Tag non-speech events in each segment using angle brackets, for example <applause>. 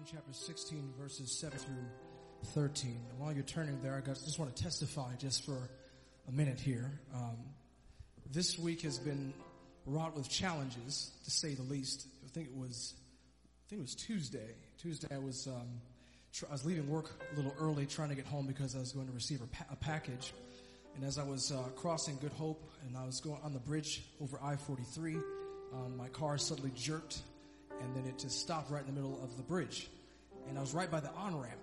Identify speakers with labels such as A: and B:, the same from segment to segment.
A: John chapter 16 verses 7 through 13. And while you're turning there, I just want to testify just for a minute here. Um, this week has been wrought with challenges, to say the least. I think it was, I think it was Tuesday. Tuesday I was, um, tr- I was leaving work a little early trying to get home because I was going to receive a, pa- a package. And as I was uh, crossing Good Hope and I was going on the bridge over I-43, um, my car suddenly jerked and then it just stopped right in the middle of the bridge. And I was right by the on-ramp.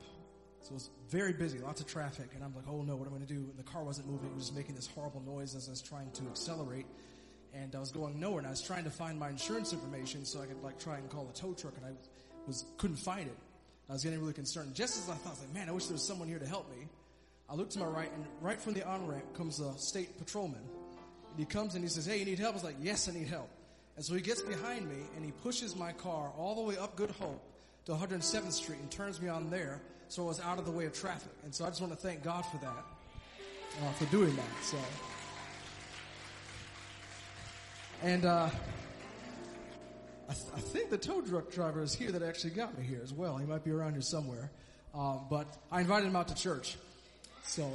A: So it was very busy, lots of traffic, and I'm like, oh no, what am I going to do? And the car wasn't moving, it was just making this horrible noise as I was trying to accelerate. And I was going nowhere, and I was trying to find my insurance information so I could like try and call a tow truck, and I was, couldn't find it. I was getting really concerned. Just as I thought, like, man, I wish there was someone here to help me. I looked to my right, and right from the on-ramp comes a state patrolman. And he comes and he says, hey, you need help? I was like, yes, I need help. And so he gets behind me and he pushes my car all the way up Good Hope to 107th Street and turns me on there so I was out of the way of traffic. And so I just want to thank God for that, uh, for doing that. So, and uh, I, th- I, think the tow truck driver is here that actually got me here as well. He might be around here somewhere. Um, but I invited him out to church, so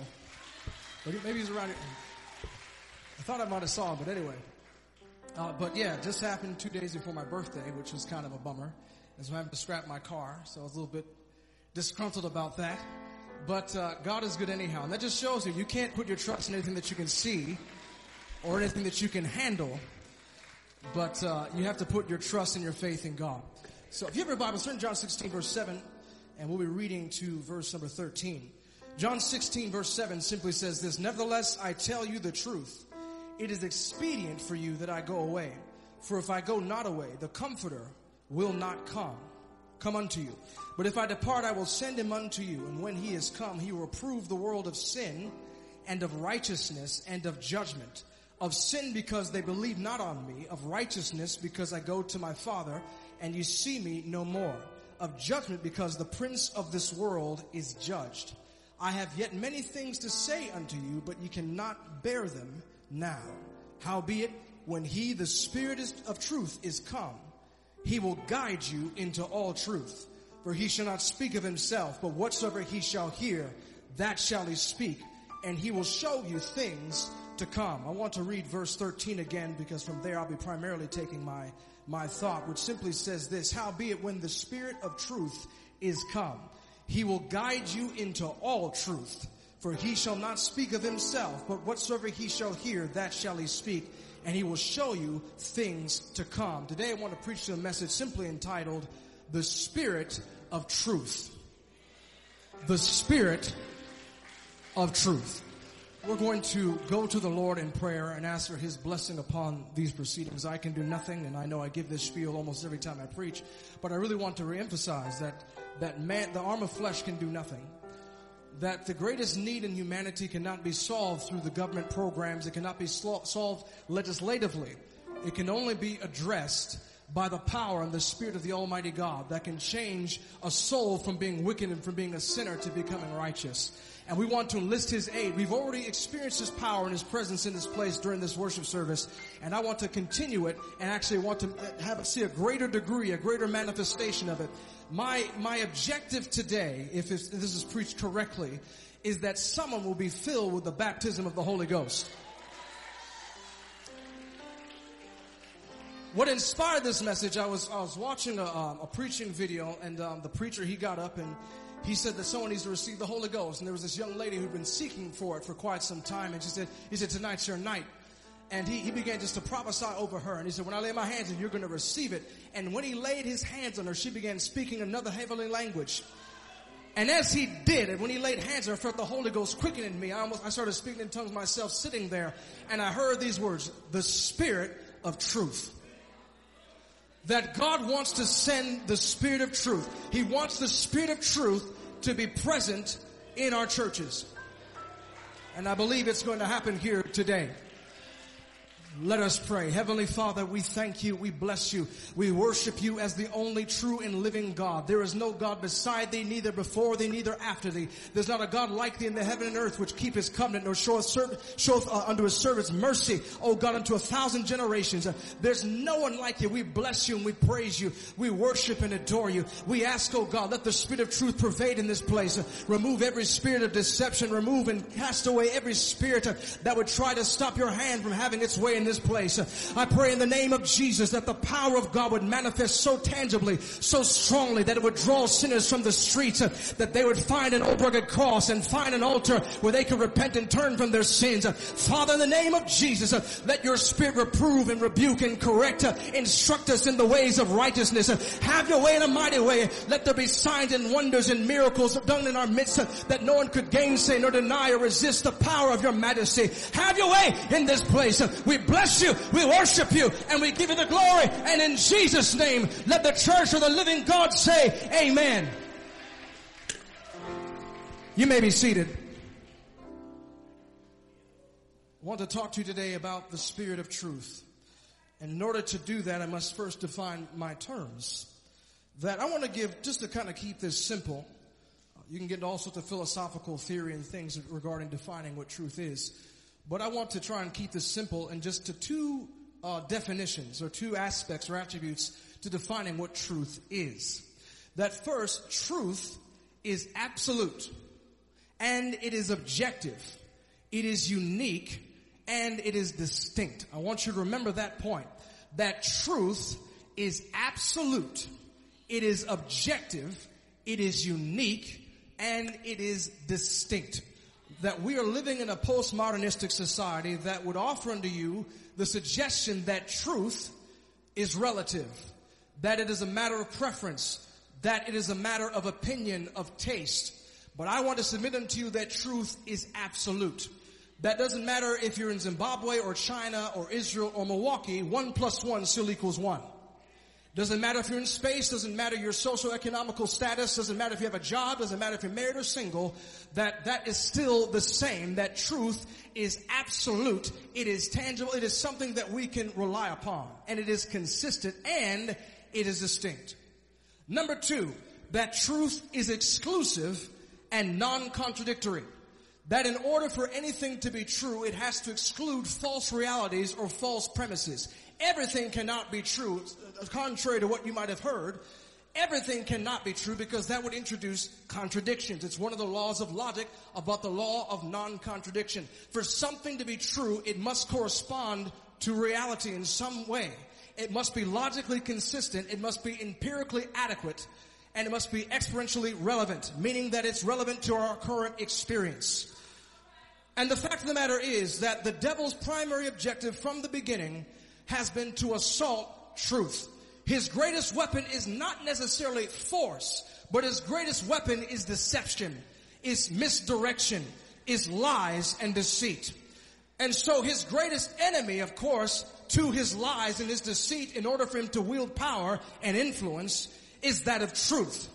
A: maybe he's around here. I thought I might have saw him, but anyway. Uh, but yeah, just happened two days before my birthday, which was kind of a bummer. And so I having to scrap my car, so I was a little bit disgruntled about that. But uh, God is good anyhow, and that just shows you you can't put your trust in anything that you can see or anything that you can handle, but uh, you have to put your trust and your faith in God. So if you have your Bible, turn to John 16 verse 7, and we'll be reading to verse number 13. John 16 verse 7 simply says this, Nevertheless, I tell you the truth. It is expedient for you that I go away. For if I go not away, the Comforter will not come, come unto you. But if I depart, I will send him unto you. And when he is come, he will prove the world of sin and of righteousness and of judgment. Of sin because they believe not on me. Of righteousness because I go to my Father and you see me no more. Of judgment because the prince of this world is judged. I have yet many things to say unto you, but you cannot bear them now. Howbeit, when he, the Spirit of truth, is come, he will guide you into all truth. For he shall not speak of himself, but whatsoever he shall hear, that shall he speak, and he will show you things to come. I want to read verse 13 again because from there I'll be primarily taking my, my thought, which simply says this, Howbeit when the Spirit of truth is come, he will guide you into all truth. For he shall not speak of himself, but whatsoever he shall hear, that shall he speak, and he will show you things to come. Today I want to preach to a message simply entitled, The Spirit of Truth. The Spirit of Truth. We're going to go to the Lord in prayer and ask for His blessing upon these proceedings. I can do nothing, and I know I give this spiel almost every time I preach, but I really want to reemphasize that, that man, the arm of flesh can do nothing that the greatest need in humanity cannot be solved through the government programs. It cannot be solved legislatively. It can only be addressed by the power and the spirit of the Almighty God that can change a soul from being wicked and from being a sinner to becoming righteous. And we want to enlist His aid. We've already experienced His power and His presence in this place during this worship service. And I want to continue it and actually want to uh, have see a greater degree, a greater manifestation of it. My, my objective today, if this is preached correctly, is that someone will be filled with the baptism of the Holy Ghost. What inspired this message, I was, I was watching a, um, a preaching video and um, the preacher, he got up and he said that someone needs to receive the Holy Ghost. And there was this young lady who'd been seeking for it for quite some time. And she said, he said, tonight's your night. And he, he began just to prophesy over her. And he said, when I lay my hands on you, you're going to receive it. And when he laid his hands on her, she began speaking another heavenly language. And as he did, and when he laid hands on her, I felt the Holy Ghost quickening me. I almost, I started speaking in tongues myself sitting there. And I heard these words, the spirit of truth that God wants to send the Spirit of truth. He wants the Spirit of truth to be present in our churches. And I believe it's going to happen here today. Let us pray. Heavenly Father, we thank you, we bless you, we worship you as the only true and living God. There is no God beside thee, neither before thee, neither after thee. There's not a God like thee in the heaven and earth which keep his covenant, nor showeth, serv- showeth uh, unto his servants mercy, O God, unto a thousand generations. Uh, there's no one like you. We bless you and we praise you. We worship and adore you. We ask, O God, let the spirit of truth pervade in this place. Uh, remove every spirit of deception, remove and cast away every spirit uh, that would try to stop your hand from having its way in this place. I pray in the name of Jesus that the power of God would manifest so tangibly, so strongly that it would draw sinners from the streets, that they would find an old cross and find an altar where they could repent and turn from their sins. Father, in the name of Jesus, let your spirit reprove and rebuke and correct, instruct us in the ways of righteousness. Have your way in a mighty way. Let there be signs and wonders and miracles done in our midst that no one could gainsay nor deny or resist the power of your majesty. Have your way in this place. We bless you, we worship you, and we give you the glory. And in Jesus' name, let the church of the living God say, Amen. You may be seated. I want to talk to you today about the spirit of truth. And in order to do that, I must first define my terms. That I want to give, just to kind of keep this simple, you can get into all sorts of philosophical theory and things regarding defining what truth is. But I want to try and keep this simple and just to two uh, definitions or two aspects or attributes to defining what truth is. That first, truth is absolute and it is objective. It is unique and it is distinct. I want you to remember that point. That truth is absolute. It is objective. It is unique and it is distinct. That we are living in a postmodernistic society that would offer unto you the suggestion that truth is relative, that it is a matter of preference, that it is a matter of opinion, of taste. But I want to submit unto you that truth is absolute. That doesn't matter if you're in Zimbabwe or China or Israel or Milwaukee, one plus one still equals one. Doesn't matter if you're in space, doesn't matter your socioeconomical status, doesn't matter if you have a job, doesn't matter if you're married or single, that that is still the same. That truth is absolute. It is tangible. It is something that we can rely upon. And it is consistent and it is distinct. Number two, that truth is exclusive and non-contradictory. That in order for anything to be true, it has to exclude false realities or false premises. Everything cannot be true, uh, contrary to what you might have heard. Everything cannot be true because that would introduce contradictions. It's one of the laws of logic about the law of non-contradiction. For something to be true, it must correspond to reality in some way. It must be logically consistent. It must be empirically adequate. And it must be experientially relevant, meaning that it's relevant to our current experience. And the fact of the matter is that the devil's primary objective from the beginning has been to assault truth. His greatest weapon is not necessarily force, but his greatest weapon is deception, is misdirection, is lies and deceit. And so his greatest enemy, of course, to his lies and his deceit in order for him to wield power and influence is that of truth.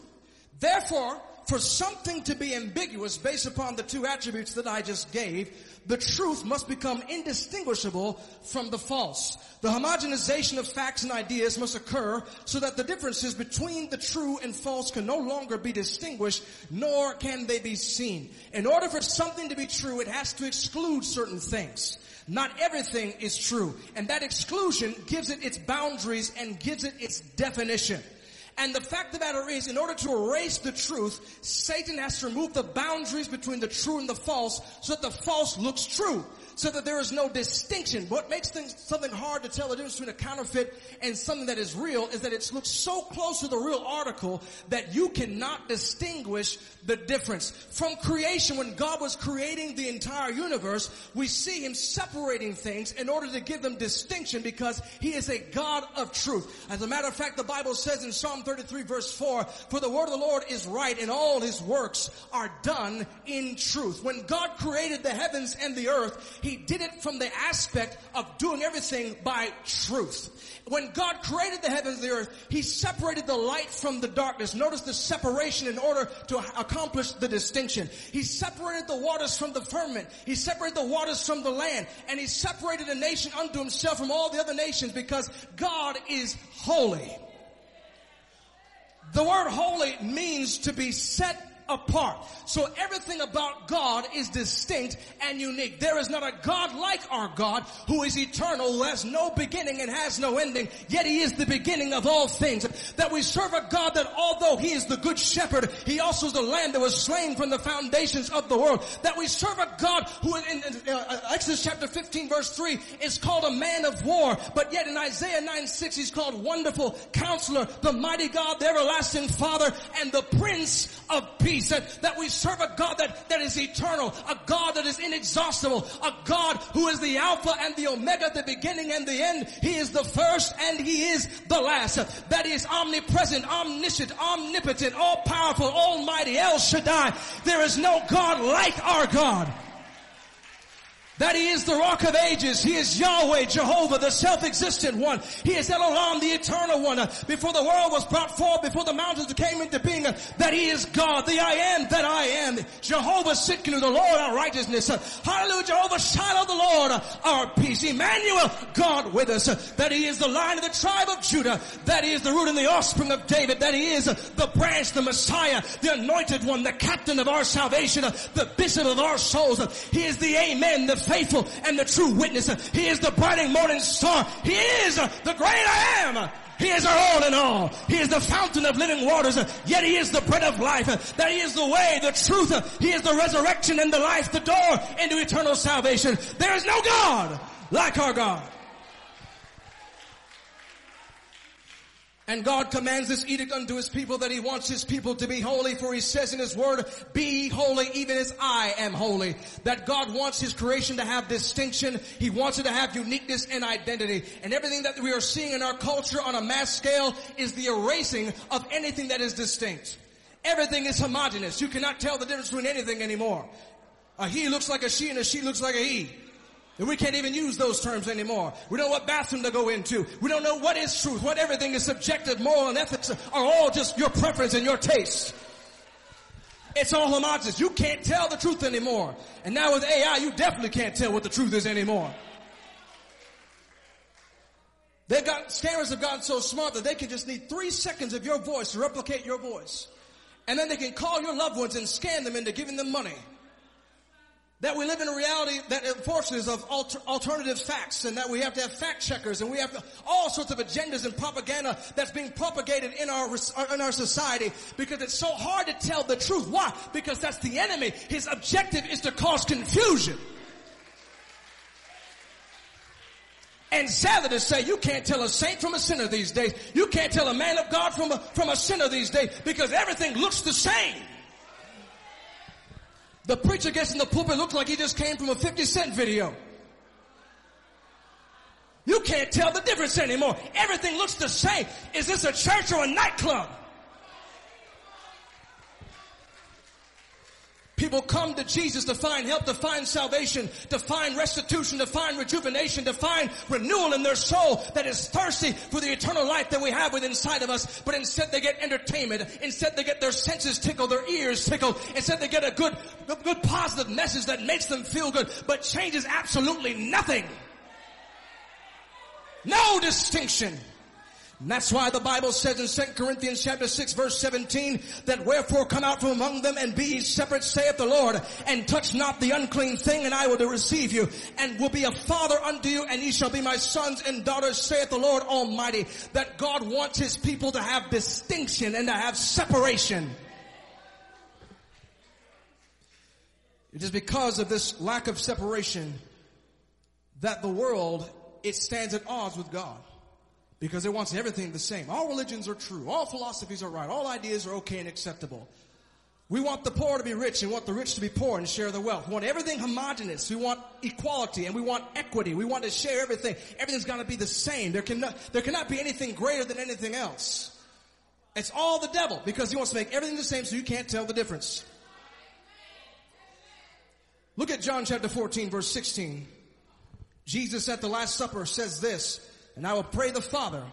A: Therefore, for something to be ambiguous based upon the two attributes that I just gave, the truth must become indistinguishable from the false. The homogenization of facts and ideas must occur so that the differences between the true and false can no longer be distinguished, nor can they be seen. In order for something to be true, it has to exclude certain things. Not everything is true. And that exclusion gives it its boundaries and gives it its definition. And the fact of the matter is, in order to erase the truth, Satan has to remove the boundaries between the true and the false so that the false looks true. So that there is no distinction. What makes things, something hard to tell the difference between a counterfeit and something that is real is that it looks so close to the real article that you cannot distinguish the difference. From creation, when God was creating the entire universe, we see Him separating things in order to give them distinction because He is a God of truth. As a matter of fact, the Bible says in Psalm 33 verse 4, for the word of the Lord is right and all His works are done in truth. When God created the heavens and the earth, he did it from the aspect of doing everything by truth. When God created the heavens and the earth, he separated the light from the darkness. Notice the separation in order to accomplish the distinction. He separated the waters from the firmament. He separated the waters from the land. And he separated a nation unto himself from all the other nations because God is holy. The word holy means to be set apart. So everything about God is distinct and unique. There is not a God like our God who is eternal, who has no beginning and has no ending, yet he is the beginning of all things. That we serve a God that although he is the good shepherd, he also is the lamb that was slain from the foundations of the world. That we serve a God who in, in uh, Exodus chapter 15 verse 3 is called a man of war, but yet in Isaiah 9 6 he's called wonderful counselor, the mighty God, the everlasting father, and the prince of peace peace, that, that we serve a God that, that is eternal, a God that is inexhaustible, a God who is the Alpha and the Omega, the beginning and the end. He is the first and He is the last. That is omnipresent, omniscient, omnipotent, all powerful, almighty, El Shaddai. There is no God like our God that he is the rock of ages. He is Yahweh, Jehovah, the self-existent one. He is Elohim, the eternal one. before the world was brought forth, before the mountains came into being, that he is God, the I am that I am. Jehovah Tsidkenu, the Lord our righteousness. hallelujah, Jehovah Shalom, the Lord our peace. Emmanuel, God with us. that he is the line of the tribe of Judah. That he is the root and the offspring of David. That he is the branch, the Messiah, the anointed one, the captain of our salvation, the bishop of our souls. He is the Amen, the faithful and the true witness. He is the brightening morning star. He is the great I am. He is our all in all. He is the fountain of living waters. Yet he is the bread of life. That he is the way, the truth. He is the resurrection and the life, the door into eternal salvation. There is no God like our God. And God commands this edict unto his people that he wants his people to be holy for he says in his word, be holy even as I am holy. That God wants his creation to have distinction. He wants it to have uniqueness and identity. And everything that we are seeing in our culture on a mass scale is the erasing of anything that is distinct. Everything is homogenous. You cannot tell the difference between anything anymore. A he looks like a she and a she looks like a he. And we can't even use those terms anymore. We don't know what bathroom to go into. We don't know what is truth, what everything is subjective, moral, and ethics are all just your preference and your taste. It's all homogenous. You can't tell the truth anymore. And now with AI, you definitely can't tell what the truth is anymore. They've got, scammers have gotten so smart that they can just need three seconds of your voice to replicate your voice. And then they can call your loved ones and scam them into giving them money. That we live in a reality that is of alter, alternative facts and that we have to have fact checkers and we have to, all sorts of agendas and propaganda that's being propagated in our, in our society because it's so hard to tell the truth. Why? Because that's the enemy. His objective is to cause confusion. And sadly to say, you can't tell a saint from a sinner these days. You can't tell a man of God from a, from a sinner these days because everything looks the same. The preacher gets in the pulpit looks like he just came from a 50 cent video. You can't tell the difference anymore. Everything looks the same. Is this a church or a nightclub? People come to Jesus to find help, to find salvation, to find restitution, to find rejuvenation, to find renewal in their soul that is thirsty for the eternal life that we have within inside of us. But instead they get entertainment. Instead they get their senses tickled, their ears tickled. Instead they get a good, a good positive message that makes them feel good, but changes absolutely nothing. No distinction. And that's why the Bible says in 2 Corinthians chapter 6 verse 17 that wherefore come out from among them and be ye separate saith the Lord and touch not the unclean thing and I will receive you and will be a father unto you and ye shall be my sons and daughters saith the Lord Almighty. That God wants his people to have distinction and to have separation. It is because of this lack of separation that the world, it stands at odds with God because it wants everything the same. All religions are true. All philosophies are right. All ideas are okay and acceptable. We want the poor to be rich and want the rich to be poor and share the wealth. We want everything homogenous. We want equality and we want equity. We want to share everything. Everything's got to be the same. There cannot, there cannot be anything greater than anything else. It's all the devil because he wants to make everything the same so you can't tell the difference. Look at John chapter 14 verse 16. Jesus at the Last Supper says this, and I will pray the Father,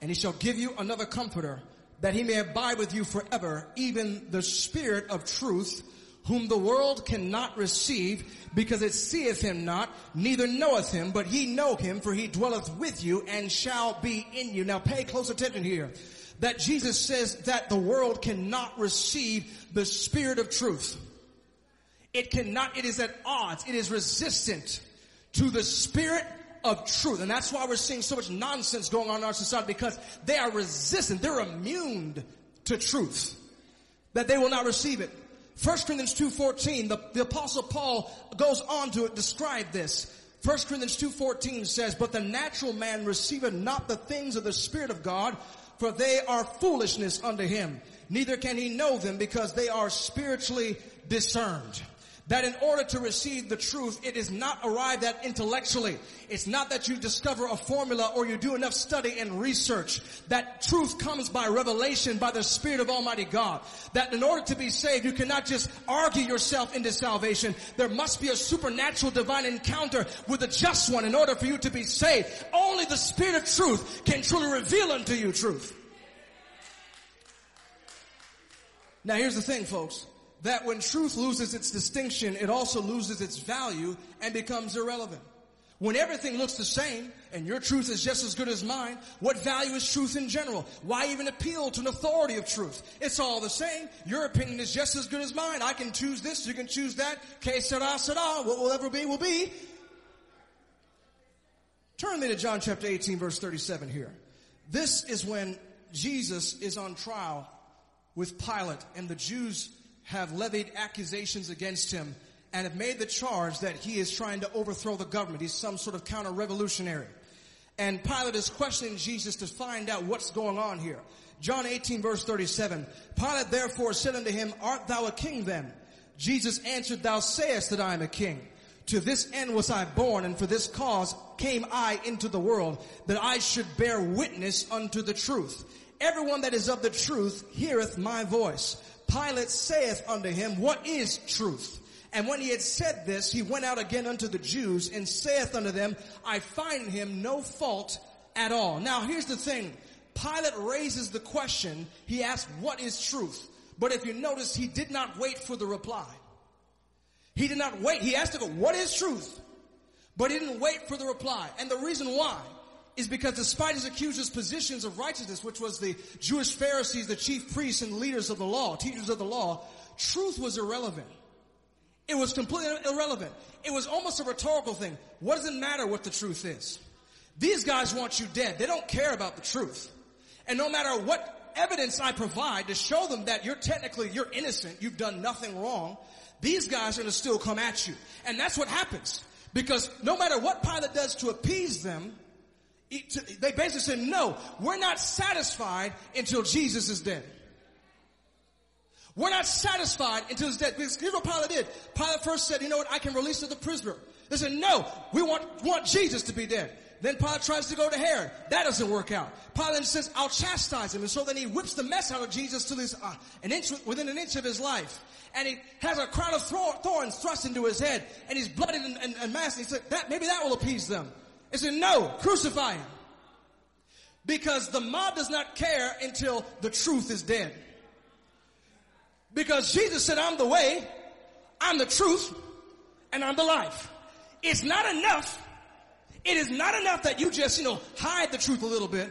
A: and he shall give you another comforter, that he may abide with you forever, even the Spirit of truth, whom the world cannot receive, because it seeth him not, neither knoweth him, but he know him, for he dwelleth with you, and shall be in you. Now pay close attention here. That Jesus says that the world cannot receive the Spirit of truth. It cannot, it is at odds, it is resistant to the spirit of truth. And that's why we're seeing so much nonsense going on in our society because they are resistant. They're immune to truth. That they will not receive it. 1 Corinthians 2.14, the, the apostle Paul goes on to describe this. 1 Corinthians 2.14 says, But the natural man receiveth not the things of the Spirit of God, for they are foolishness unto him. Neither can he know them because they are spiritually discerned that in order to receive the truth, it is not arrived at intellectually. It's not that you discover a formula or you do enough study and research. That truth comes by revelation by the Spirit of Almighty God. That in order to be saved, you cannot just argue yourself into salvation. There must be a supernatural divine encounter with the just one in order for you to be saved. Only the Spirit of truth can truly reveal unto you truth. Now here's the thing, folks that when truth loses its distinction, it also loses its value and becomes irrelevant. When everything looks the same and your truth is just as good as mine, what value is truth in general? Why even appeal to an authority of truth? It's all the same. Your opinion is just as good as mine. I can choose this, you can choose that. Que sera, sera. What will ever be, will be. Turn me to John chapter 18 verse 37 here. This is when Jesus is on trial with Pilate and the Jews have levied accusations against him and have made the charge that he is trying to overthrow the government. He's some sort of counter-revolutionary. And Pilate is questioning Jesus to find out what's going on here. John 18 verse 37. Pilate therefore said unto him, Art thou a king then? Jesus answered, Thou sayest that I am a king. To this end was I born, and for this cause came I into the world, that I should bear witness unto the truth. Everyone that is of the truth heareth my voice. Pilate saith unto him, What is truth? And when he had said this, he went out again unto the Jews and saith unto them, I find him no fault at all. Now here's the thing. Pilate raises the question. He asks, what is truth? But if you notice, he did not wait for the reply. He did not wait. He asked go, what is truth? But he didn't wait for the reply. And the reason why is because despite his accusers' positions of righteousness, which was the Jewish Pharisees, the chief priests and leaders of the law, teachers of the law, truth was irrelevant. It was completely irrelevant. It was almost a rhetorical thing. What does it matter what the truth is? These guys want you dead. They don't care about the truth. And no matter what evidence I provide to show them that you're technically, you're innocent, you've done nothing wrong, these guys are going to still come at you. And that's what happens. Because no matter what Pilate does to appease them, they basically said, no, we're not satisfied until Jesus is dead. We're not satisfied until he's dead. Because here's what Pilate did. Pilate first said, you know what, I can release the prisoner. They said, no, we want, want Jesus to be dead. Then Pilate tries to go to Herod. That doesn't work out. Pilate says, I'll chastise him. And so then he whips the mess out of Jesus till he's uh, an inch, within an inch of his life. And he has a crown of thorns thrust into his head. And he's bloodied and, and, and masked. He said, that, maybe that will appease them. He said, no, crucify him. Because the mob does not care until the truth is dead. Because Jesus said, I'm the way, I'm the truth, and I'm the life. It's not enough. It is not enough that you just, you know, hide the truth a little bit.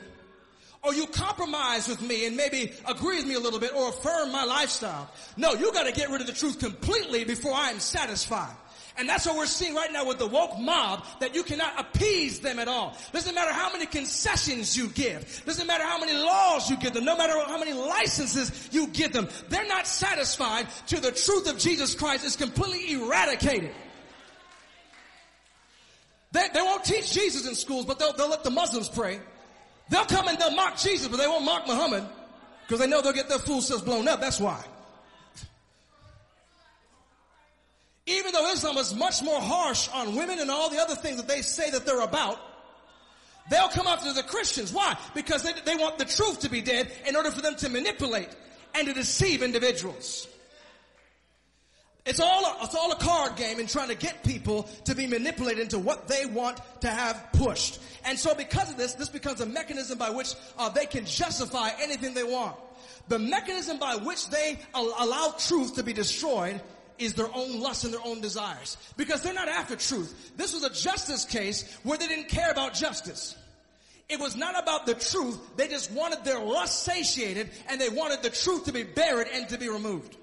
A: Or you compromise with me and maybe agree with me a little bit or affirm my lifestyle. No, you gotta get rid of the truth completely before I am satisfied. And that's what we're seeing right now with the woke mob, that you cannot appease them at all. Doesn't matter how many concessions you give. Doesn't matter how many laws you give them. No matter how many licenses you give them. They're not satisfied till the truth of Jesus Christ is completely eradicated. They, they won't teach Jesus in schools, but they'll, they'll let the Muslims pray. They'll come and they'll mock Jesus, but they won't mock Muhammad because they know they'll get their fool selves blown up. That's why. Even though Islam is much more harsh on women and all the other things that they say that they're about, they'll come after the Christians. Why? Because they, they want the truth to be dead in order for them to manipulate and to deceive individuals. It's all a, it's all a card game in trying to get people to be manipulated into what they want to have pushed. And so because of this, this becomes a mechanism by which uh, they can justify anything they want. The mechanism by which they allow truth to be destroyed is their own lust and their own desires. Because they're not after truth. This was a justice case where they didn't care about justice. It was not about the truth. They just wanted their lust satiated and they wanted the truth to be buried and to be removed.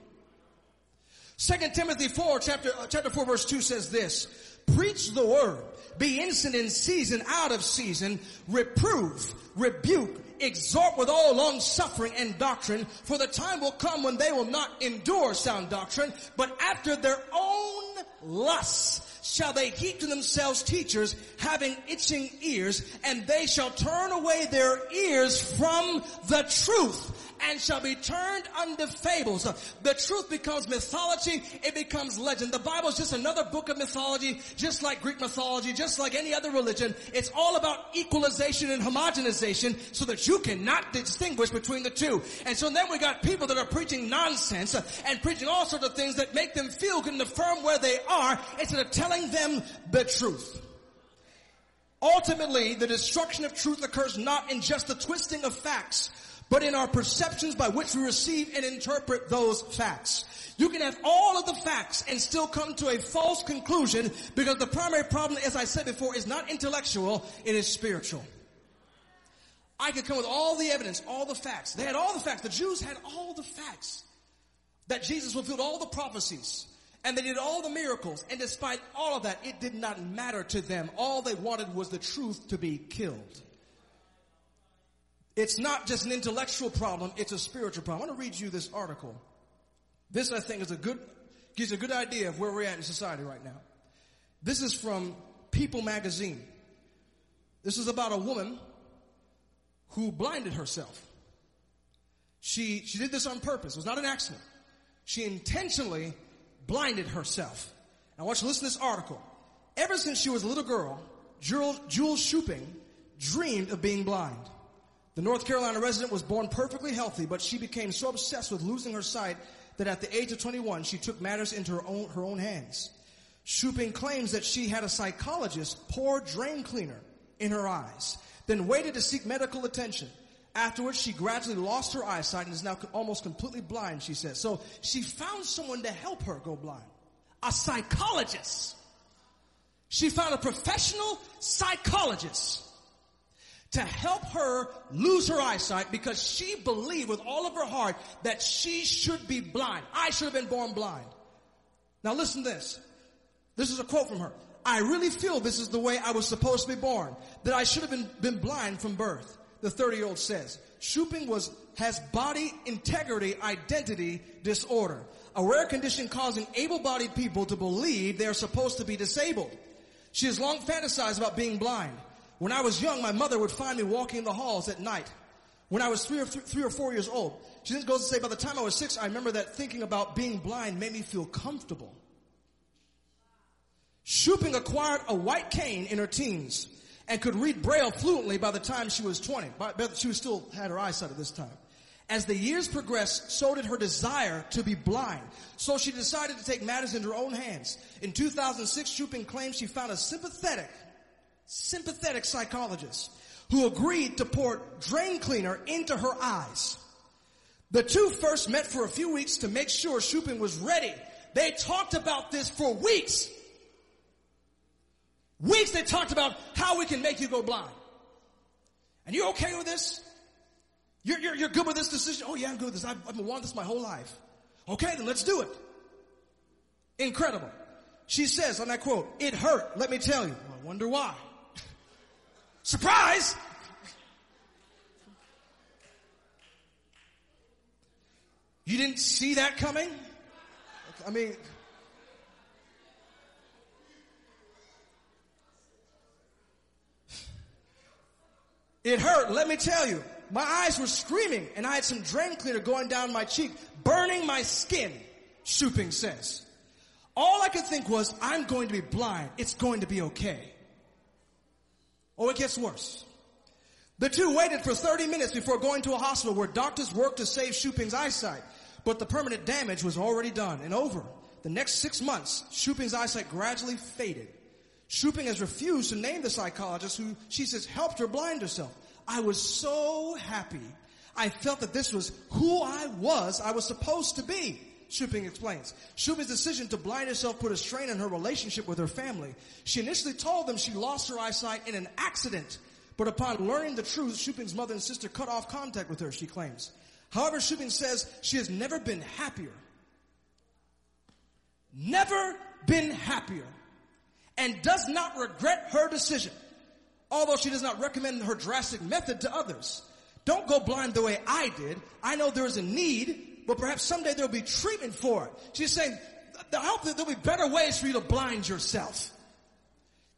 A: Second Timothy 4 chapter, uh, chapter 4 verse 2 says this, preach the word, be instant in season, out of season, reprove, rebuke, exhort with all long suffering and doctrine, for the time will come when they will not endure sound doctrine, but after their own lusts shall they heap to themselves teachers having itching ears, and they shall turn away their ears from the truth and shall be turned unto fables. The truth becomes mythology. It becomes legend. The Bible is just another book of mythology, just like Greek mythology, just like any other religion. It's all about equalization and homogenization so that you cannot distinguish between the two. And so then we got people that are preaching nonsense and preaching all sorts of things that make them feel good and affirm where they are instead of telling them the truth. Ultimately, the destruction of truth occurs not in just the twisting of facts, but in our perceptions by which we receive and interpret those facts. You can have all of the facts and still come to a false conclusion because the primary problem, as I said before, is not intellectual, it is spiritual. I could come with all the evidence, all the facts. They had all the facts. The Jews had all the facts that Jesus fulfilled all the prophecies. And they did all the miracles. And despite all of that, it did not matter to them. All they wanted was the truth to be killed. It's not just an intellectual problem, it's a spiritual problem. I want to read you this article. This, I think, is a good, gives a good idea of where we're at in society right now. This is from People magazine. This is about a woman who blinded herself. She, she did this on purpose. It was not an accident. She intentionally blinded herself. Now I want you to listen to this article. Ever since she was a little girl, Jewel, Jewel Shuping dreamed of being blind. The North Carolina resident was born perfectly healthy, but she became so obsessed with losing her sight that at the age of 21, she took matters into her own, her own hands. Shuping claims that she had a psychologist pour drain cleaner in her eyes, then waited to seek medical attention. Afterwards, she gradually lost her eyesight and is now almost completely blind, she says. So she found someone to help her go blind. A psychologist. She found a professional psychologist to help her lose her eyesight because she believed with all of her heart that she should be blind. I should have been born blind. Now listen to this. This is a quote from her. I really feel this is the way I was supposed to be born, that I should have been, been blind from birth the 30 year old says. Shuping was, has body integrity identity disorder. A rare condition causing able-bodied people to believe they are supposed to be disabled. She has long fantasized about being blind. When I was young, my mother would find me walking the halls at night. When I was three or, th- three or four years old, she then goes to say, by the time I was six, I remember that thinking about being blind made me feel comfortable. Shuping acquired a white cane in her teens and could read Braille fluently by the time she was 20. But she was still had her eyesight at this time. As the years progressed, so did her desire to be blind. So she decided to take matters into her own hands. In 2006, Shuping claimed she found a sympathetic, sympathetic psychologist who agreed to pour drain cleaner into her eyes. The two first met for a few weeks to make sure Shuping was ready. They talked about this for weeks. Weeks they talked about how we can make you go blind. And you okay with this? You're, you're, you're good with this decision? Oh yeah, I'm good with this. I've, I've been wanting this my whole life. Okay, then let's do it. Incredible. She says, on that quote, it hurt, let me tell you. I wonder why. Surprise! You didn't see that coming? I mean, It hurt, let me tell you. My eyes were screaming and I had some drain cleaner going down my cheek, burning my skin, Shuping says. All I could think was, I'm going to be blind. It's going to be okay. Oh, it gets worse. The two waited for 30 minutes before going to a hospital where doctors worked to save Shuping's eyesight, but the permanent damage was already done and over. the next six months, Shuping's eyesight gradually faded. Shuping has refused to name the psychologist who she says helped her blind herself. I was so happy. I felt that this was who I was, I was supposed to be. Shuping explains. Shuping's decision to blind herself put a strain on her relationship with her family. She initially told them she lost her eyesight in an accident, but upon learning the truth, Shuping's mother and sister cut off contact with her, she claims. However, Shuping says she has never been happier. Never been happier and does not regret her decision. Although she does not recommend her drastic method to others. Don't go blind the way I did. I know there is a need, but perhaps someday there'll be treatment for it. She's saying, I hope that there'll be better ways for you to blind yourself.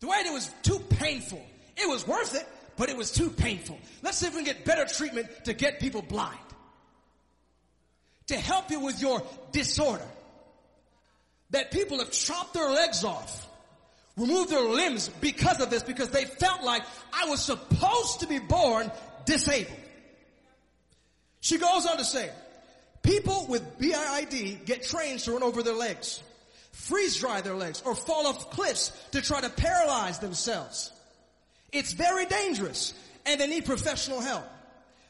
A: The way it was too painful. It was worth it, but it was too painful. Let's see if we can get better treatment to get people blind. To help you with your disorder. That people have chopped their legs off removed their limbs because of this, because they felt like I was supposed to be born disabled. She goes on to say, people with BIID get trained to run over their legs, freeze dry their legs, or fall off cliffs to try to paralyze themselves. It's very dangerous and they need professional help.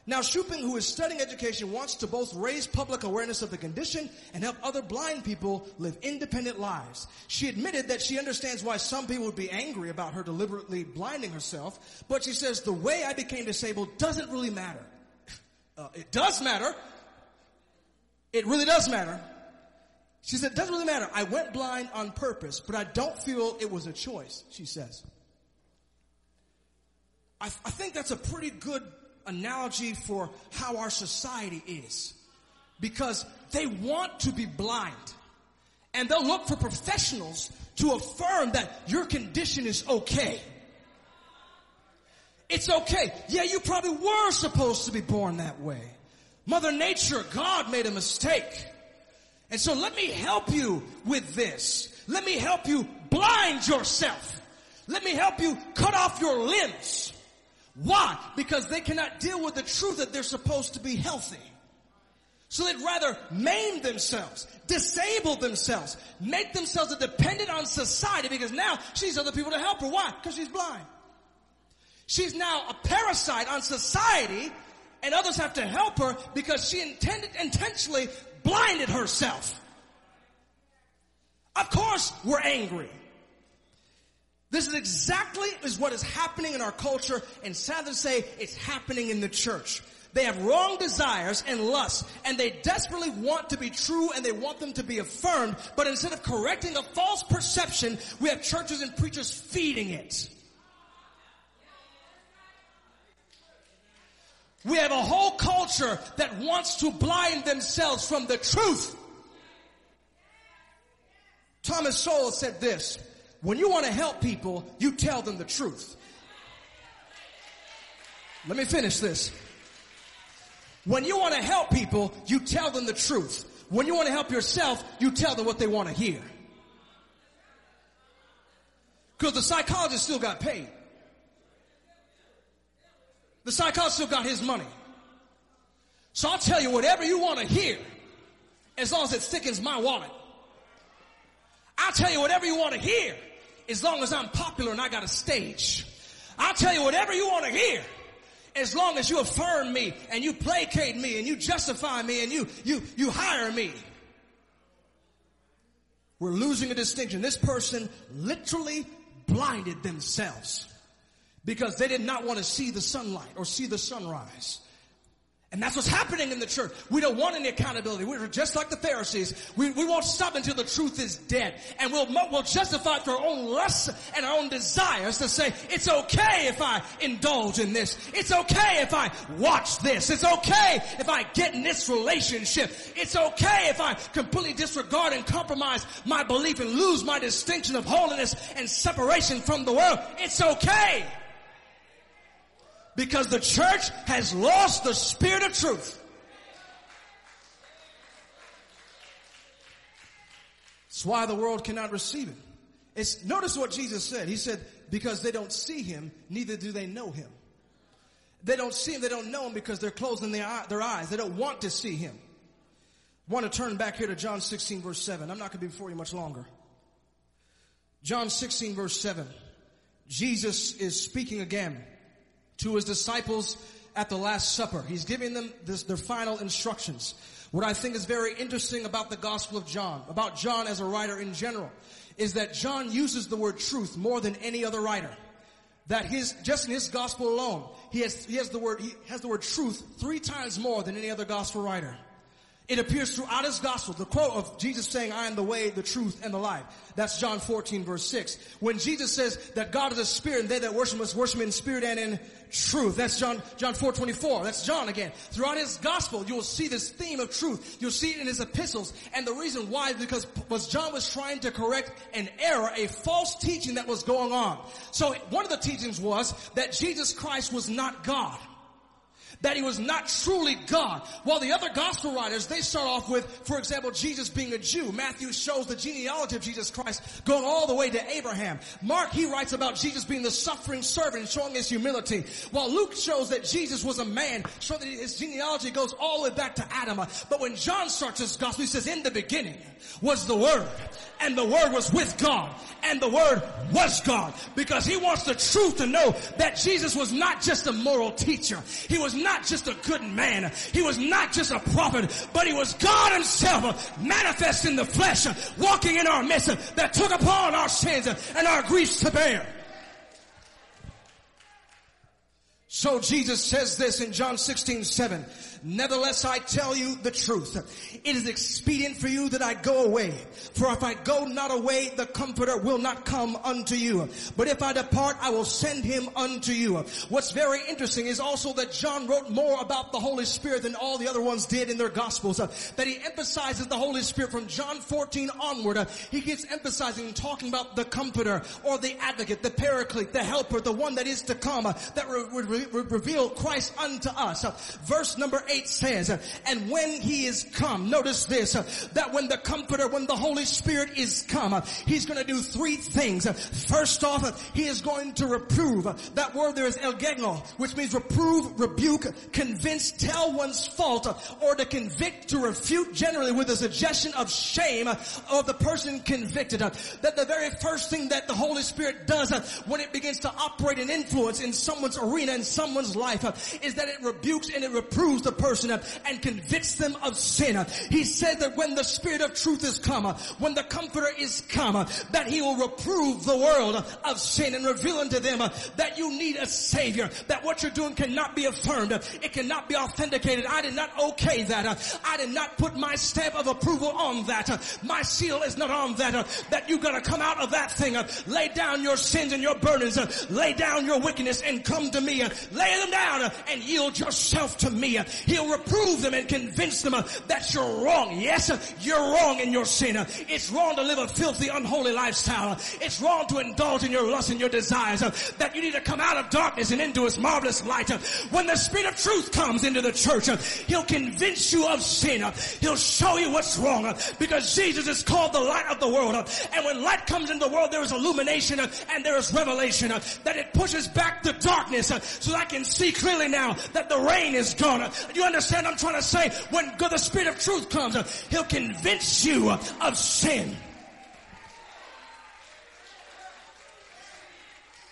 A: Now Shuping, who is studying education, wants to both raise public awareness of the condition and help other blind people live independent lives. She admitted that she understands why some people would be angry about her deliberately blinding herself, but she says the way I became disabled doesn't really matter. <laughs> Uh, it does matter. It really does matter. She said, it doesn't really matter. I went blind on purpose, but I don't feel it was a choice, she says. I, I think that's a pretty good analogy for how our society is. Because they want to be blind. And they'll look for professionals to affirm that your condition is okay. It's okay. Yeah, you probably were supposed to be born that way. Mother Nature, God made a mistake. And so let me help you with this. Let me help you blind yourself. Let me help you cut off your limbs. Why? Because they cannot deal with the truth that they're supposed to be healthy. So they'd rather maim themselves, disable themselves, make themselves a dependent on society because now she's other people to help her. Why? Because she's blind. She's now a parasite on society and others have to help her because she intended, intentionally blinded herself. Of course we're angry. This is exactly is what is happening in our culture and sad to say it's happening in the church. They have wrong desires and lusts and they desperately want to be true and they want them to be affirmed, but instead of correcting a false perception, we have churches and preachers feeding it. We have a whole culture that wants to blind themselves from the truth. Thomas Sowell said this, when you want to help people, you tell them the truth. Let me finish this. When you want to help people, you tell them the truth. When you want to help yourself, you tell them what they want to hear. Because the psychologist still got paid. The psychologist still got his money. So I'll tell you whatever you want to hear, as long as it thickens my wallet. I'll tell you whatever you want to hear, as long as I'm popular and I got a stage. I'll tell you whatever you want to hear. As long as you affirm me and you placate me and you justify me and you, you, you hire me. We're losing a distinction. This person literally blinded themselves because they did not want to see the sunlight or see the sunrise. And that's what's happening in the church. We don't want any accountability. We're just like the Pharisees. We, we won't stop until the truth is dead. And we'll, we'll justify it through our own lusts and our own desires to say, it's okay if I indulge in this. It's okay if I watch this. It's okay if I get in this relationship. It's okay if I completely disregard and compromise my belief and lose my distinction of holiness and separation from the world. It's okay. Because the church has lost the spirit of truth. That's why the world cannot receive it. It's, notice what Jesus said. He said, because they don't see him, neither do they know him. They don't see him, they don't know him because they're closing their, their eyes. They don't want to see him. I want to turn back here to John 16 verse 7. I'm not going to be before you much longer. John 16 verse 7. Jesus is speaking again to his disciples at the Last Supper. He's giving them this, their final instructions. What I think is very interesting about the Gospel of John, about John as a writer in general, is that John uses the word truth more than any other writer. That his, just in his gospel alone, he has, he has the word, he has the word truth three times more than any other gospel writer. It appears throughout his gospel. The quote of Jesus saying, I am the way, the truth, and the life. That's John 14 verse 6. When Jesus says that God is a spirit and they that worship must worship in spirit and in truth. That's John, John 4 24. That's John again. Throughout his gospel, you will see this theme of truth. You'll see it in his epistles. And the reason why is because was John was trying to correct an error, a false teaching that was going on. So one of the teachings was that Jesus Christ was not God that he was not truly God. While the other gospel writers, they start off with, for example, Jesus being a Jew. Matthew shows the genealogy of Jesus Christ going all the way to Abraham. Mark, he writes about Jesus being the suffering servant, showing his humility. While Luke shows that Jesus was a man, showing that his genealogy goes all the way back to Adam. But when John starts his gospel, he says, in the beginning was the Word, and the Word was with God, and the Word was God. Because he wants the truth to know that Jesus was not just a moral teacher. He was not not just a good man. He was not just a prophet, but he was God himself manifest in the flesh, walking in our midst that took upon our sins and our griefs to bear. So Jesus says this in John 16, 7. Nevertheless, I tell you the truth. It is expedient for you that I go away. For if I go not away, the comforter will not come unto you. But if I depart, I will send him unto you. What's very interesting is also that John wrote more about the Holy Spirit than all the other ones did in their gospels. Uh, that he emphasizes the Holy Spirit from John 14 onward. Uh, he keeps emphasizing and talking about the comforter or the advocate, the paraclete, the helper, the one that is to come, uh, that would re- re- reveal Christ unto us. Verse number 8 says, and when he is come, notice this, that when the comforter, when the Holy Spirit is come, he's going to do three things. First off, he is going to reprove. That word there is elegcho, which means reprove, rebuke, convince, tell one's fault, or to convict, to refute generally with a suggestion of shame of the person convicted. That the very first thing that the Holy Spirit does when it begins to operate and influence in someone's arena, in someone's life, is that it rebukes and it reproves the person and convicts them of sin. He said that when the Spirit of truth is come, when the Comforter is come, that He will reprove the world of sin and reveal unto them that you need a Savior, that what you're doing cannot be affirmed, it cannot be authenticated. I did not okay that. I did not put my stamp of approval on that. My seal is not on that. That you gotta come out of that thing. Lay down your sins and your burdens. Lay down your wickedness and come to me. Lay them down and yield yourself to me. He'll reprove them and convince them uh, that you're wrong. Yes, uh, you're wrong in your sin. Uh, it's wrong to live a filthy, unholy lifestyle. It's wrong to indulge in your lust and your desires. That you need to come out of darkness and into his marvelous light. When the spirit of truth comes into the church, he'll convince you of sin. He'll show you what's wrong because Jesus is called the light of the world. And when light comes into the world, there is illumination and there is revelation that it pushes back the darkness so I can see clearly now that the rain is gone. You understand I'm trying to say? When the Spirit of truth comes, He'll convince you of sin.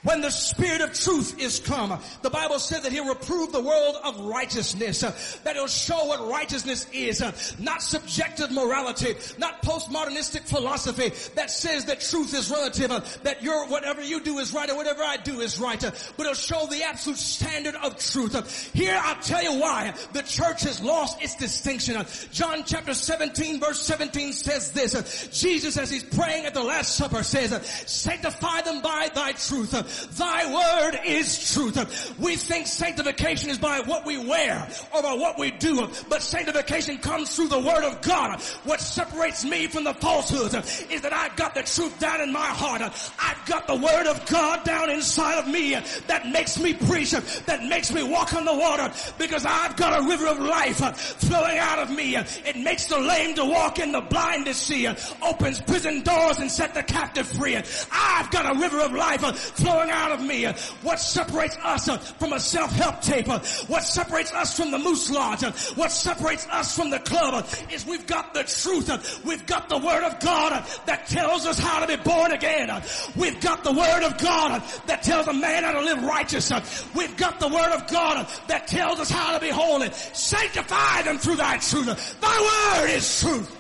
A: When the Spirit of truth is come, the Bible said that He'll reprove the world of righteousness, that He'll show what righteousness is, not subjective morality, not postmodernistic philosophy that says that truth is relative, that your whatever you do is right or whatever I do is right, but it'll show the absolute standard of truth. Here I'll tell you why the church has lost its distinction. John chapter 17 verse 17 says this, Jesus as He's praying at the Last Supper says, sanctify them by thy truth. Thy word is truth. We think sanctification is by what we wear or by what we do, but sanctification comes through the word of God. What separates me from the falsehood is that I've got the truth down in my heart. I've got the word of God down inside of me that makes me preach, that makes me walk on the water because I've got a river of life flowing out of me. It makes the lame to walk and the blind to see, opens prison doors and set the captive free. I've got a river of life flowing out of me. What separates us uh, from a self-help tape? Uh, what separates us from the Moose Lodge? Uh, what separates us from the club is we've got the truth. We've got the Word of God that tells us how to be born again. We've got the Word of God that tells a man how to live righteous. We've got the Word of God that tells us how to be holy. Sanctify them through thy truth. Thy Word is truth.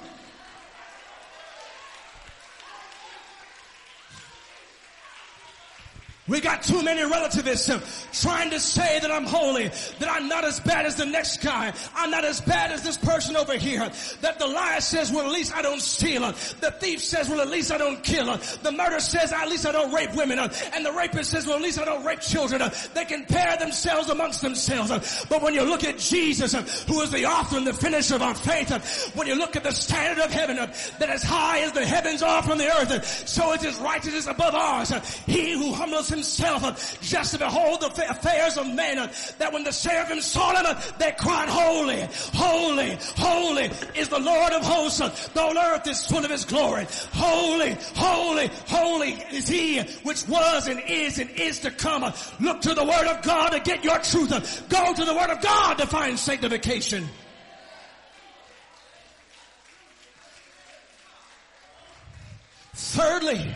A: We got too many relativists trying to say that I'm holy, that I'm not as bad as the next guy, I'm not as bad as this person over here, that the liar says, well at least I don't steal, the thief says, well at least I don't kill, the murderer says, at least I don't rape women, and the rapist says, well at least I don't rape children. They compare themselves amongst themselves. But when you look at Jesus, who is the author and the finisher of our faith, when you look at the standard of heaven, that as high as the heavens are from the earth, so is his righteousness above ours. He who humbles himself uh, just to behold the affairs of men, uh, that when the seraphim saw him, uh, they cried, holy, holy, holy is the Lord of hosts. The whole earth is full of his glory. Holy, holy, holy is he which was and is and is to come. Look to the word of God to get your truth. Go to the word of God to find sanctification. Thirdly,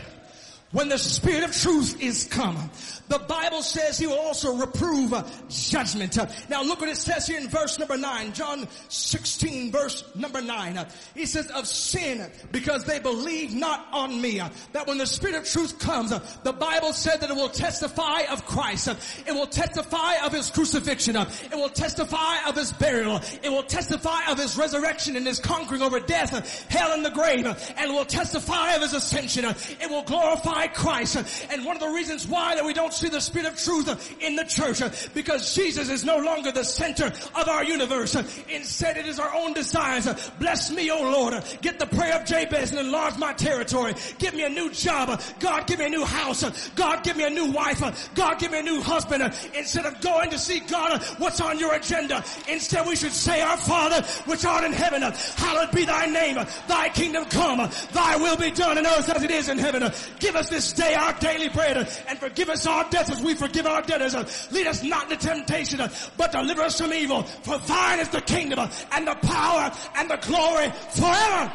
A: when the Spirit of truth is come, the Bible says he will also reprove judgment. Now look what it says here in verse number 9, John 16 verse number 9. Uh, he says of sin because they believe not on me. That when the Spirit of truth comes, the Bible said that it will testify of Christ. It will testify of his crucifixion. It will testify of his burial. It will testify of his resurrection and his conquering over death, hell and the grave. And will testify of his ascension. It will glorify Christ. Uh, and one of the reasons why that we don't see the Spirit of truth in the church because Jesus is no longer the center of our universe. Instead it is our own desires. Bless me, O Lord. Get the prayer of Jabez and enlarge my territory. Give me a new job. God give me a new house. God give me a new wife. God give me a new husband. Instead of going to see God, what's on your agenda? Instead we should say, our Father, which art in heaven, hallowed be thy name. Thy kingdom come. Thy will be done in earth as it is in heaven. Give us this day our daily bread and forgive us our debts as we forgive our debtors. Lead us not into temptation, but deliver us from evil. For thine is the kingdom and the power and the glory forever.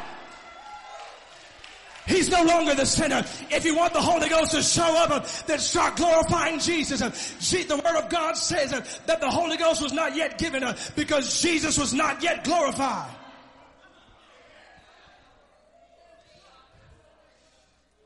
A: He's no longer the sinner. If you want the Holy Ghost to show up, then start glorifying Jesus. See, the Word of God says that the Holy Ghost was not yet given because Jesus was not yet glorified.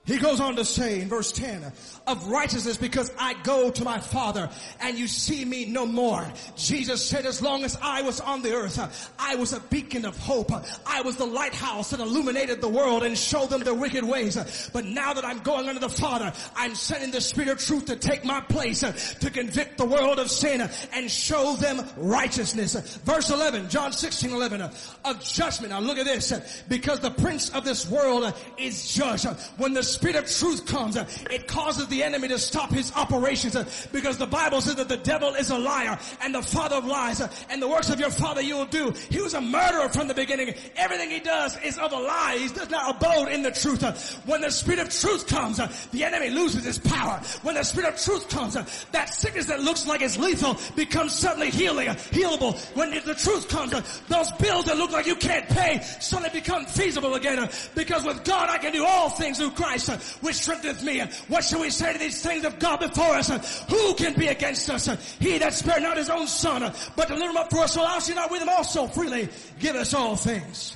A: He goes on to say in verse 10, of righteousness because I go to my Father and you see me no more. Jesus said as long as I was on the earth, I was a beacon of hope. I was the lighthouse that illuminated the world and showed them their wicked ways. But now that I'm going under the Father, I'm sending the Spirit of truth to take my place, to convict the world of sin and show them righteousness. Verse 11, John 16, 11, of judgment. Now look at this, because the prince of this world is judged. When the Spirit of truth comes, it causes the enemy to stop his operations because the Bible says that the devil is a liar and the father of lies and the works of your father you will do. He was a murderer from the beginning. Everything he does is of a lie. He does not abode in the truth. When the Spirit of truth comes, the enemy loses his power. When the Spirit of truth comes, that sickness that looks like it's lethal becomes suddenly healing, healable. When the truth comes, those bills that look like you can't pay suddenly become feasible again because with God I can do all things through Christ Uh, which strengtheneth me. Uh, what shall we say to these things of God before us? Uh, who can be against us? He that spared not his own son, but delivered him up for us, will also not with him also freely give us all things.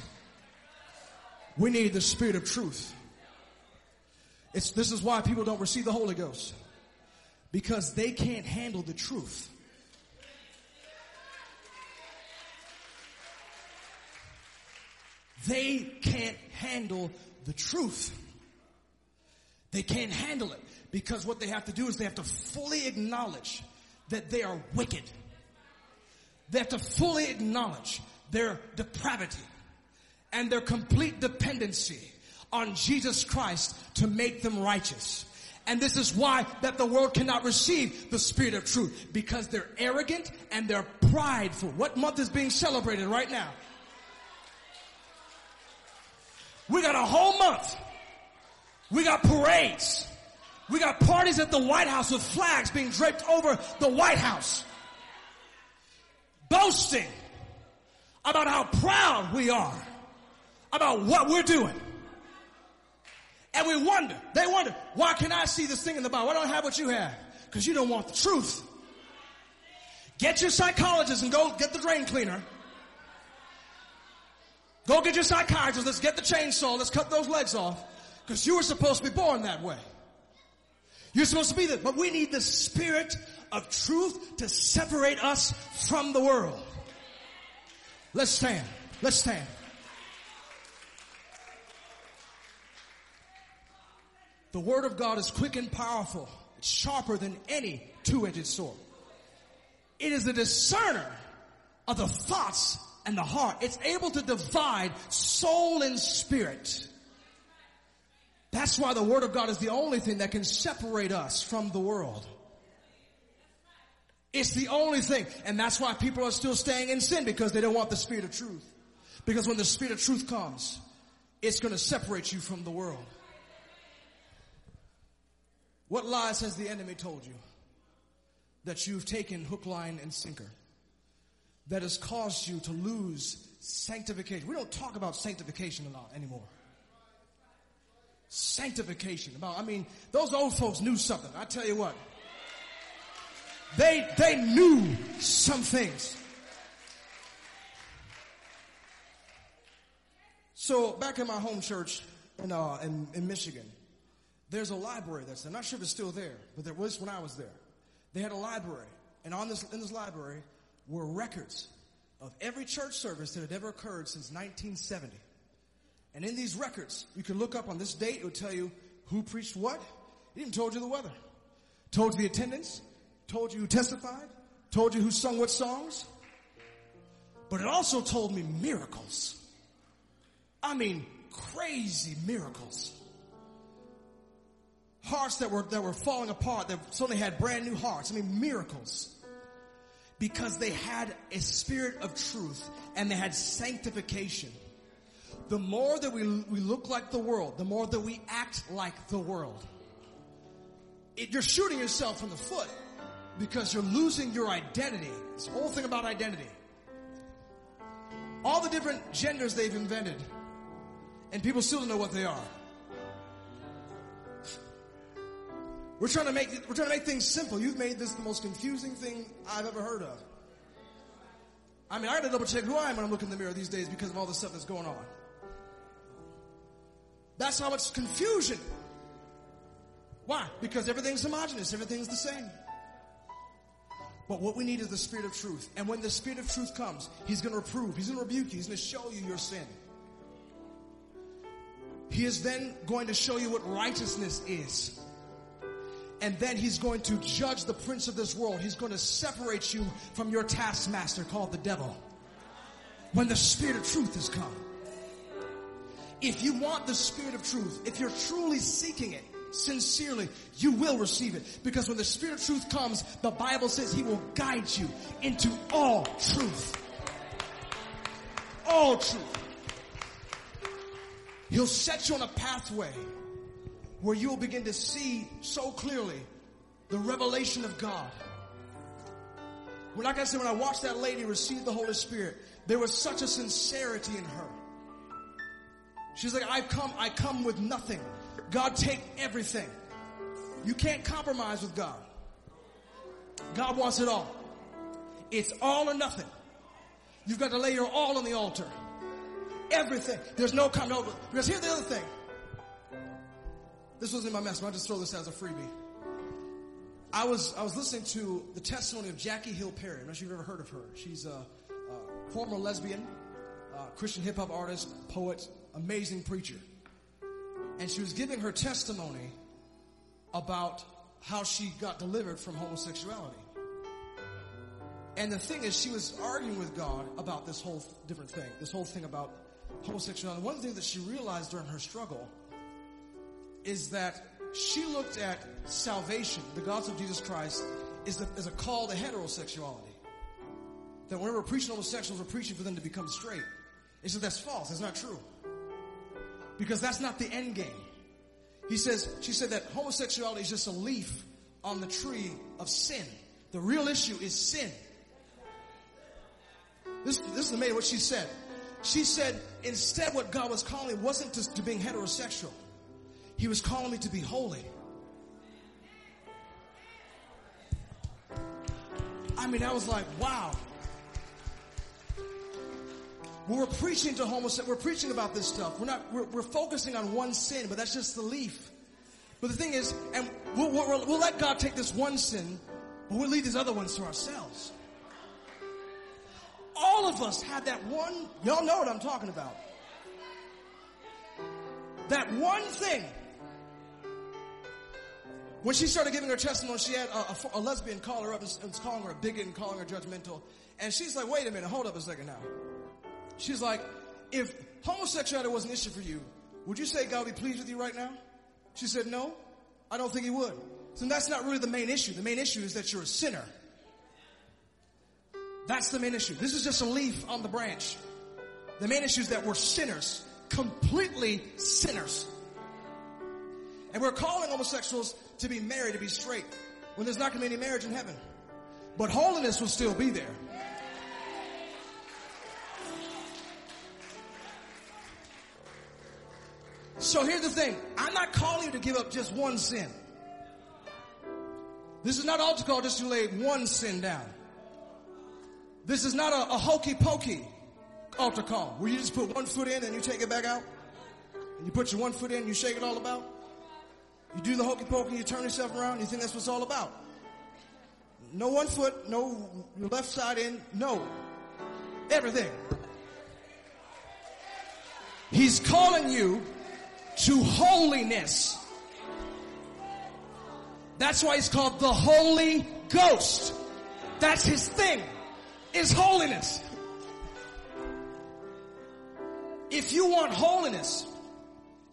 A: We need the spirit of truth. It's, this is why people don't receive the Holy Ghost. Because they can't handle the truth. They can't handle the truth. They can't handle it because what they have to do is they have to fully acknowledge that they are wicked. They have to fully acknowledge their depravity and their complete dependency on Jesus Christ to make them righteous. And this is why that the world cannot receive the spirit of truth because they're arrogant and they're prideful. What month is being celebrated right now? We got a whole month we got parades We got parties at the White House with flags being draped over the White House. Boasting about how proud we are about what we're doing. And we wonder, they wonder, why can I see this thing in the Bible? Why don't I have what you have? Because you don't want the truth. Get your psychologist and go get the drain cleaner. Go get your psychiatrist. Let's get the chainsaw. Let's cut those legs off. Because you were supposed to be born that way. You're supposed to be that. But we need the spirit of truth to separate us from the world. Let's stand. Let's stand. The word of God is quick and powerful. It's sharper than any two-edged sword. It is a discerner of the thoughts and the heart. It's able to divide soul and spirit. That's why the Word of God is the only thing that can separate us from the world. It's the only thing. And that's why people are still staying in sin because they don't want the Spirit of truth. Because when the Spirit of truth comes, it's going to separate you from the world. What lies has the enemy told you? That you've taken hook, line, and sinker. That has caused you to lose sanctification. We don't talk about sanctification a lot anymore. Sanctification. About, I mean, those old folks knew something. I tell you what. They, they knew some things. So back in my home church in, uh, in, in Michigan, there's a library that's there. I'm not sure if it's still there, but there was when I was there. They had a library, and on this in this library were records of every church service that had ever occurred since 1970. And in these records, you can look up on this date, it would tell you who preached what. It even told you the weather. Told you the attendance. Told you who testified. Told you who sung what songs. But it also told me miracles. I mean, crazy miracles hearts that were, that were falling apart, that suddenly had brand new hearts. I mean, miracles. Because they had a spirit of truth and they had sanctification. The more that we, we look like the world, the more that we act like the world. It, you're shooting yourself in the foot because you're losing your identity. The whole thing about identity. All the different genders they've invented, and people still don't know what they are. We're trying to make we're trying to make things simple. You've made this the most confusing thing I've ever heard of. I mean, I got to double check who I am when I'm looking in the mirror these days because of all the stuff that's going on. That's how much confusion. Why? Because everything's homogenous, everything's the same. But what we need is the Spirit of truth. And when the Spirit of truth comes, He's going to reprove, He's going to rebuke you, He's going to show you your sin. He is then going to show you what righteousness is. And then he's going to judge the prince of this world. He's going to separate you from your taskmaster called the devil. When the spirit of truth has come. If you want the spirit of truth, if you're truly seeking it, sincerely, you will receive it. Because when the spirit of truth comes, the Bible says he will guide you into all truth. All truth. He'll set you on a pathway where you will begin to see so clearly the revelation of God. When, like I said, when I watched that lady receive the Holy Spirit, there was such a sincerity in her. She's like, I come, I come with nothing. God take everything. You can't compromise with God. God wants it all. It's all or nothing. You've got to lay your all on the altar. Everything. There's no over. Because here's the other thing. This wasn't my message. I'll just throw this as a freebie. I was I was listening to the testimony of Jackie Hill Perry. I'm not sure you've ever heard of her. She's a, a former lesbian, uh, Christian hip hop artist, poet, amazing preacher, and she was giving her testimony about how she got delivered from homosexuality. And the thing is, she was arguing with God about this whole different thing, this whole thing about homosexuality. One thing that she realized during her struggle is that she looked at salvation, the gospel of Jesus Christ, is a, as a call to heterosexuality. That whenever we're preaching homosexuals, we're preaching for them to become straight. He said that's false. That's not true. Because that's not the end game. He says, she said that homosexuality is just a leaf on the tree of sin. The real issue is sin. This, this is amazing what she said. She said, instead what God was calling wasn't to, to being heterosexual. He was calling me to be holy. I mean, I was like, wow. When we're preaching to homosexuals, we're preaching about this stuff. We're not, we're, we're, focusing on one sin, but that's just the leaf. But the thing is, and we'll, we'll, we'll let God take this one sin, but we'll leave these other ones to ourselves. All of us have that one, y'all know what I'm talking about. That one thing. When she started giving her testimony, she had a, a, a lesbian call her up and, was calling her a bigot and calling her judgmental. And she's like, wait a minute, hold up a second now. She's like, if homosexuality was an issue for you, would you say God would be pleased with you right now? She said, no, I don't think he would. So that's not really the main issue. The main issue is that you're a sinner. That's the main issue. This is just a leaf on the branch. The main issue is that we're sinners, completely sinners. And we're calling homosexuals to be married, to be straight, when there's not going to be any marriage in heaven. But holiness will still be there. So here's the thing. I'm not calling you to give up just one sin. This is not altar call just to lay one sin down. This is not a, a hokey pokey altar call where you just put one foot in and you take it back out. And you put your one foot in and you shake it all about. You do the hokey pokey, you turn yourself around, you think that's what it's all about. No one foot, no your left side in, no. Everything. He's calling you to holiness. That's why he's called the Holy Ghost. That's his thing is holiness. If you want holiness,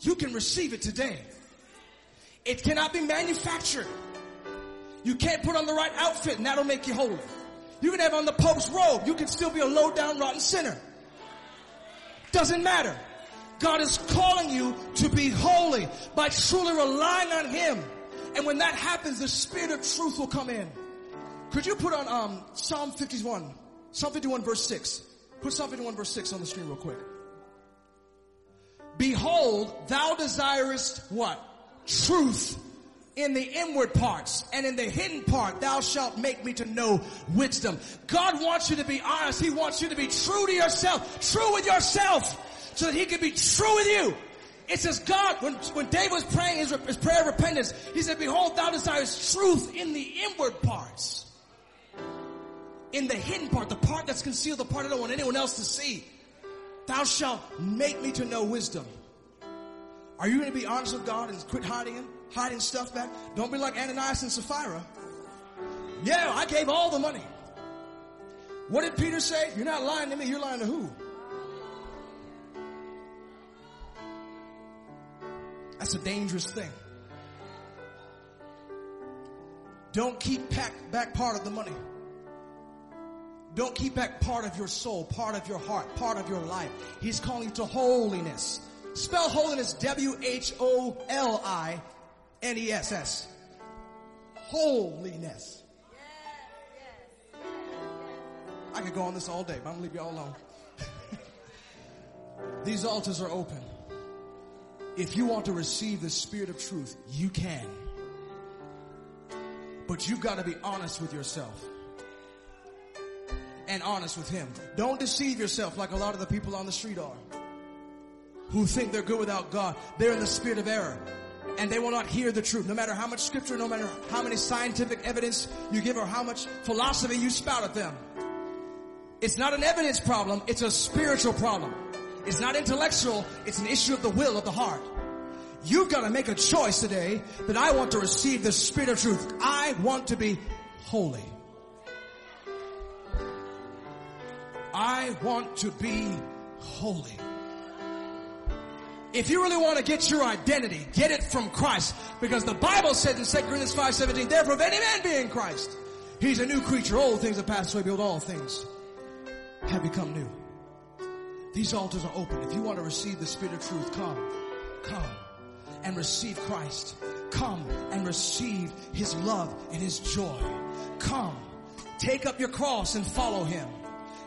A: you can receive it today. It cannot be manufactured. You can't put on the right outfit and that'll make you holy. You can have on the Pope's robe. You can still be a low down rotten sinner. Doesn't matter. God is calling you to be holy by truly relying on Him. And when that happens, the Spirit of truth will come in. Could you put on um, Psalm 51? Psalm 51 verse 6. Put Psalm 51 verse 6 on the screen real quick. Behold, thou desirest what? Truth in the inward parts and in the hidden part thou shalt make me to know wisdom. God wants you to be honest. He wants you to be true to yourself, true with yourself so that he could be true with you. It says God, when, when David was praying his, his prayer of repentance, he said, behold, thou desirest truth in the inward parts in the hidden part, the part that's concealed, the part I don't want anyone else to see. Thou shalt make me to know wisdom. Are you going to be honest with God and quit hiding him, hiding stuff back? Don't be like Ananias and Sapphira. Yeah, I gave all the money. What did Peter say? You're not lying to me, you're lying to who? That's a dangerous thing. Don't keep back part of the money. Don't keep back part of your soul, part of your heart, part of your life. He's calling you to holiness. Spell holiness W-H-O-L-I-N-E-S-S. Holiness. I could go on this all day, but I'm gonna leave you all alone. <laughs> These altars are open. If you want to receive the spirit of truth, you can. But you've got to be honest with yourself and honest with Him. Don't deceive yourself like a lot of the people on the street are who think they're good without God. They're in the spirit of error and they will not hear the truth. No matter how much scripture, no matter how many scientific evidence you give or how much philosophy you spout at them. It's not an evidence problem. It's a spiritual problem. It's not intellectual. It's an issue of the will of the heart. You've got to make a choice today that I want to receive the spirit of truth. I want to be holy. I want to be holy. If you really want to get your identity, get it from Christ. Because the Bible says in 2 Corinthians 5.17, therefore if any man be in Christ, he's a new creature. Old things have passed away, behold all things have become new. These altars are open. If you want to receive the Spirit of truth, come. Come. and receive Christ. Come and receive His love and His joy. Come, take up your cross and follow Him.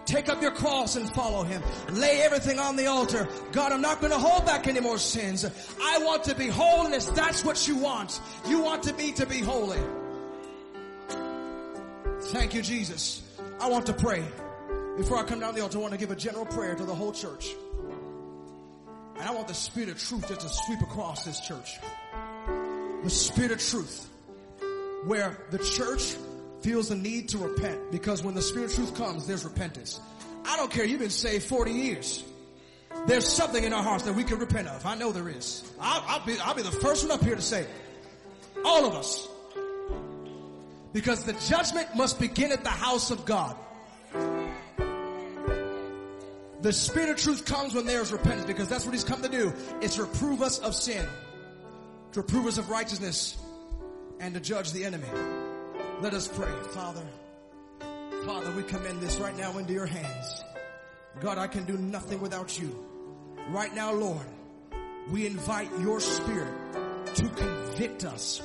A: Take up your cross and follow Him. Lay everything on the altar. God, I'm not going to hold back any more sins. I want to be holiness. That's what you want. You want to be to be holy. Thank you, Jesus. I want to pray. Before I come down the altar, I want to give a general prayer to the whole church. And I want the spirit of truth just to sweep across this church. The spirit of truth. Where the church feels the need to repent. Because when the spirit of truth comes, there's repentance. I don't care, you've been saved 40 years. There's something in our hearts that we can repent of. I know there is. I'll, I'll be, I'll be the first one up here to say it. All of us. Because the judgment must begin at the house of God. The spirit of truth comes when there is repentance because that's what he's come to do. It's reprove us of sin, to reprove us of righteousness, and to judge the enemy. Let us pray. Father, Father, we commend this right now into your hands. God, I can do nothing without you. Right now, Lord, we invite your spirit to convict us,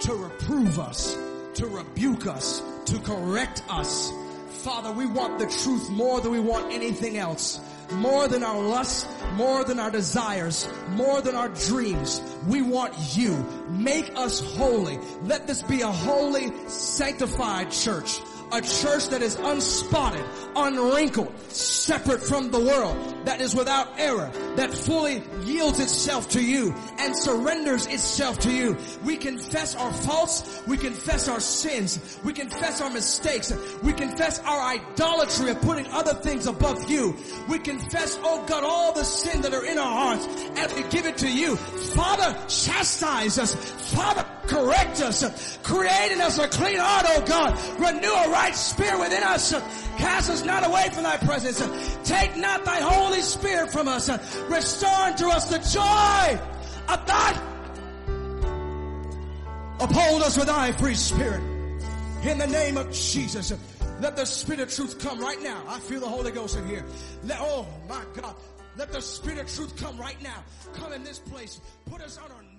A: to reprove us, to rebuke us, to correct us. Father, we want the truth more than we want anything else. More than our lusts, more than our desires, more than our dreams. We want you. Make us holy. Let this be a holy, sanctified church a church that is unspotted, unwrinkled, separate from the world, that is without error, that fully yields itself to you and surrenders itself to you. We confess our faults, we confess our sins, we confess our mistakes, we confess our idolatry of putting other things above you. We confess, oh God, all the sin that are in our hearts and we give it to you. Father, chastise us. Father, correct us. Create in us a clean heart, oh God. Renew a right spirit within us. Cast us not away from thy presence. Take not thy Holy Spirit from us. Restore unto us the joy of thy Uphold us with thy free spirit. In the name of Jesus. Let the spirit of truth come right now. I feel the Holy Ghost in here. Let, oh my God. Let the spirit of truth come right now. Come in this place. Put us on our